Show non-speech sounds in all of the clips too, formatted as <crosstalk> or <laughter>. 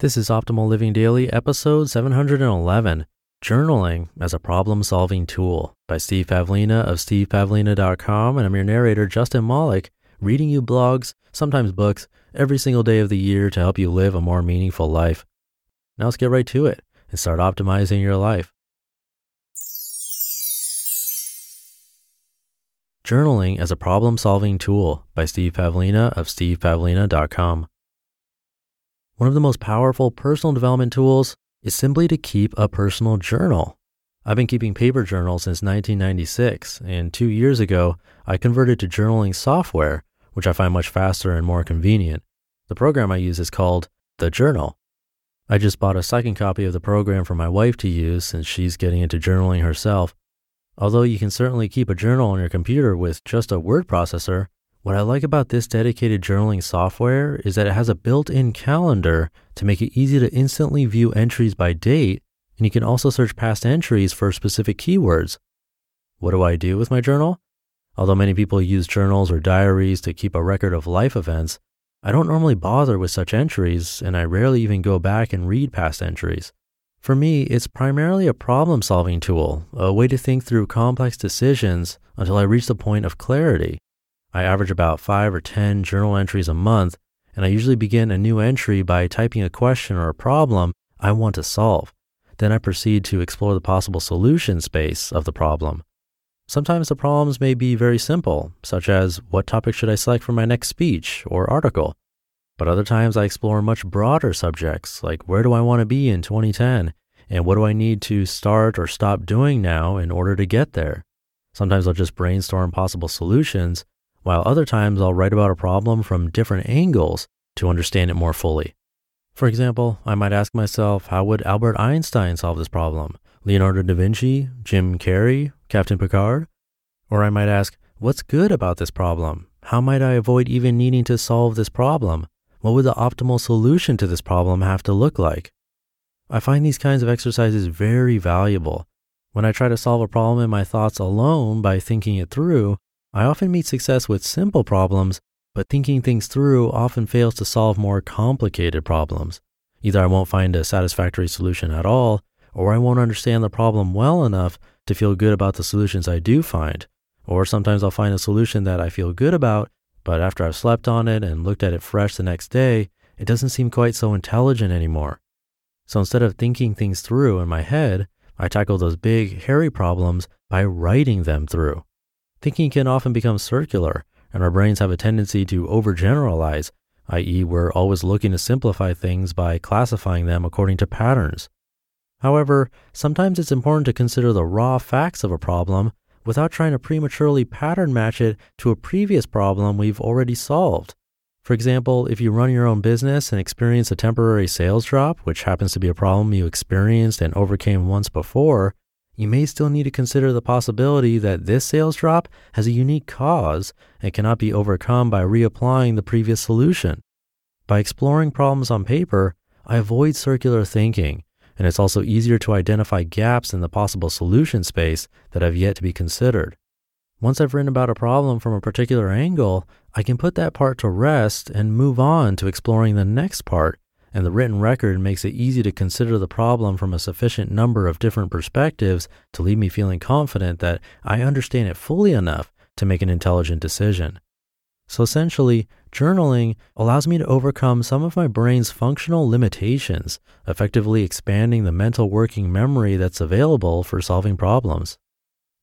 This is Optimal Living Daily, episode 711 Journaling as a Problem Solving Tool by Steve Pavlina of stevepavlina.com. And I'm your narrator, Justin Malik, reading you blogs, sometimes books, every single day of the year to help you live a more meaningful life. Now let's get right to it and start optimizing your life. Journaling as a Problem Solving Tool by Steve Pavlina of stevepavlina.com. One of the most powerful personal development tools is simply to keep a personal journal. I've been keeping paper journals since 1996, and two years ago, I converted to journaling software, which I find much faster and more convenient. The program I use is called The Journal. I just bought a second copy of the program for my wife to use since she's getting into journaling herself. Although you can certainly keep a journal on your computer with just a word processor, what I like about this dedicated journaling software is that it has a built in calendar to make it easy to instantly view entries by date, and you can also search past entries for specific keywords. What do I do with my journal? Although many people use journals or diaries to keep a record of life events, I don't normally bother with such entries, and I rarely even go back and read past entries. For me, it's primarily a problem solving tool, a way to think through complex decisions until I reach the point of clarity. I average about five or 10 journal entries a month, and I usually begin a new entry by typing a question or a problem I want to solve. Then I proceed to explore the possible solution space of the problem. Sometimes the problems may be very simple, such as what topic should I select for my next speech or article? But other times I explore much broader subjects, like where do I want to be in 2010? And what do I need to start or stop doing now in order to get there? Sometimes I'll just brainstorm possible solutions while other times I'll write about a problem from different angles to understand it more fully. For example, I might ask myself, how would Albert Einstein solve this problem? Leonardo da Vinci, Jim Carrey, Captain Picard? Or I might ask, what's good about this problem? How might I avoid even needing to solve this problem? What would the optimal solution to this problem have to look like? I find these kinds of exercises very valuable. When I try to solve a problem in my thoughts alone by thinking it through, I often meet success with simple problems, but thinking things through often fails to solve more complicated problems. Either I won't find a satisfactory solution at all, or I won't understand the problem well enough to feel good about the solutions I do find. Or sometimes I'll find a solution that I feel good about, but after I've slept on it and looked at it fresh the next day, it doesn't seem quite so intelligent anymore. So instead of thinking things through in my head, I tackle those big, hairy problems by writing them through. Thinking can often become circular, and our brains have a tendency to overgeneralize, i.e., we're always looking to simplify things by classifying them according to patterns. However, sometimes it's important to consider the raw facts of a problem without trying to prematurely pattern match it to a previous problem we've already solved. For example, if you run your own business and experience a temporary sales drop, which happens to be a problem you experienced and overcame once before, you may still need to consider the possibility that this sales drop has a unique cause and cannot be overcome by reapplying the previous solution. By exploring problems on paper, I avoid circular thinking, and it's also easier to identify gaps in the possible solution space that have yet to be considered. Once I've written about a problem from a particular angle, I can put that part to rest and move on to exploring the next part and the written record makes it easy to consider the problem from a sufficient number of different perspectives to leave me feeling confident that I understand it fully enough to make an intelligent decision. So essentially, journaling allows me to overcome some of my brain's functional limitations, effectively expanding the mental working memory that's available for solving problems.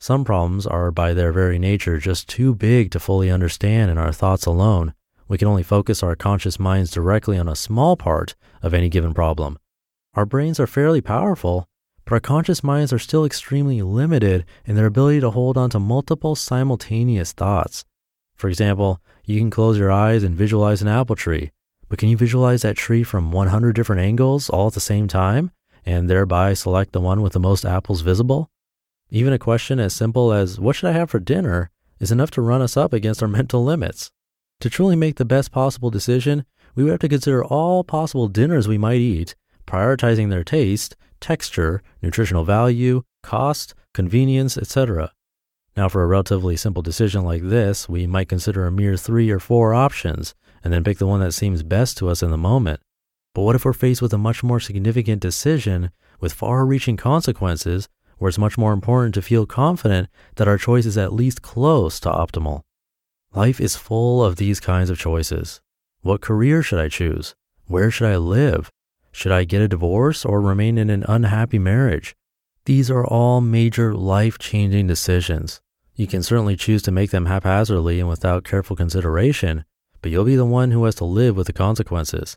Some problems are by their very nature just too big to fully understand in our thoughts alone. We can only focus our conscious minds directly on a small part of any given problem. Our brains are fairly powerful, but our conscious minds are still extremely limited in their ability to hold on to multiple simultaneous thoughts. For example, you can close your eyes and visualize an apple tree, but can you visualize that tree from 100 different angles all at the same time and thereby select the one with the most apples visible? Even a question as simple as, What should I have for dinner? is enough to run us up against our <laughs> mental limits. To truly make the best possible decision, we would have to consider all possible dinners we might eat, prioritizing their taste, texture, nutritional value, cost, convenience, etc. Now, for a relatively simple decision like this, we might consider a mere three or four options and then pick the one that seems best to us in the moment. But what if we're faced with a much more significant decision with far reaching consequences where it's much more important to feel confident that our choice is at least close to optimal? Life is full of these kinds of choices. What career should I choose? Where should I live? Should I get a divorce or remain in an unhappy marriage? These are all major life changing decisions. You can certainly choose to make them haphazardly and without careful consideration, but you'll be the one who has to live with the consequences.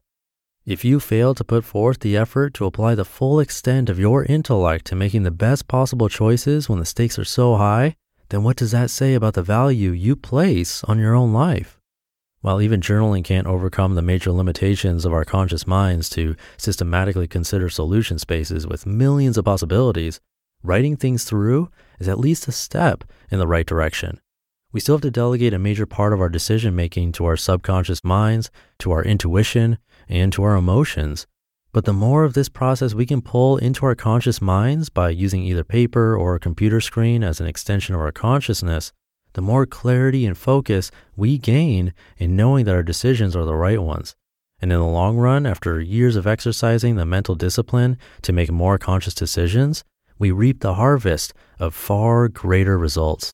If you fail to put forth the effort to apply the full extent of your intellect to making the best possible choices when the stakes are so high, then what does that say about the value you place on your own life? While even journaling can't overcome the major limitations of our conscious minds to systematically consider solution spaces with millions of possibilities, writing things through is at least a step in the right direction. We still have to delegate a major part of our decision making to our subconscious minds, to our intuition, and to our emotions. But the more of this process we can pull into our conscious minds by using either paper or a computer screen as an extension of our consciousness, the more clarity and focus we gain in knowing that our decisions are the right ones. And in the long run, after years of exercising the mental discipline to make more conscious decisions, we reap the harvest of far greater results.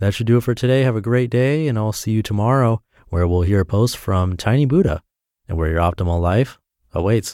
That should do it for today. Have a great day, and I'll see you tomorrow where we'll hear a post from Tiny Buddha and where your optimal life awaits.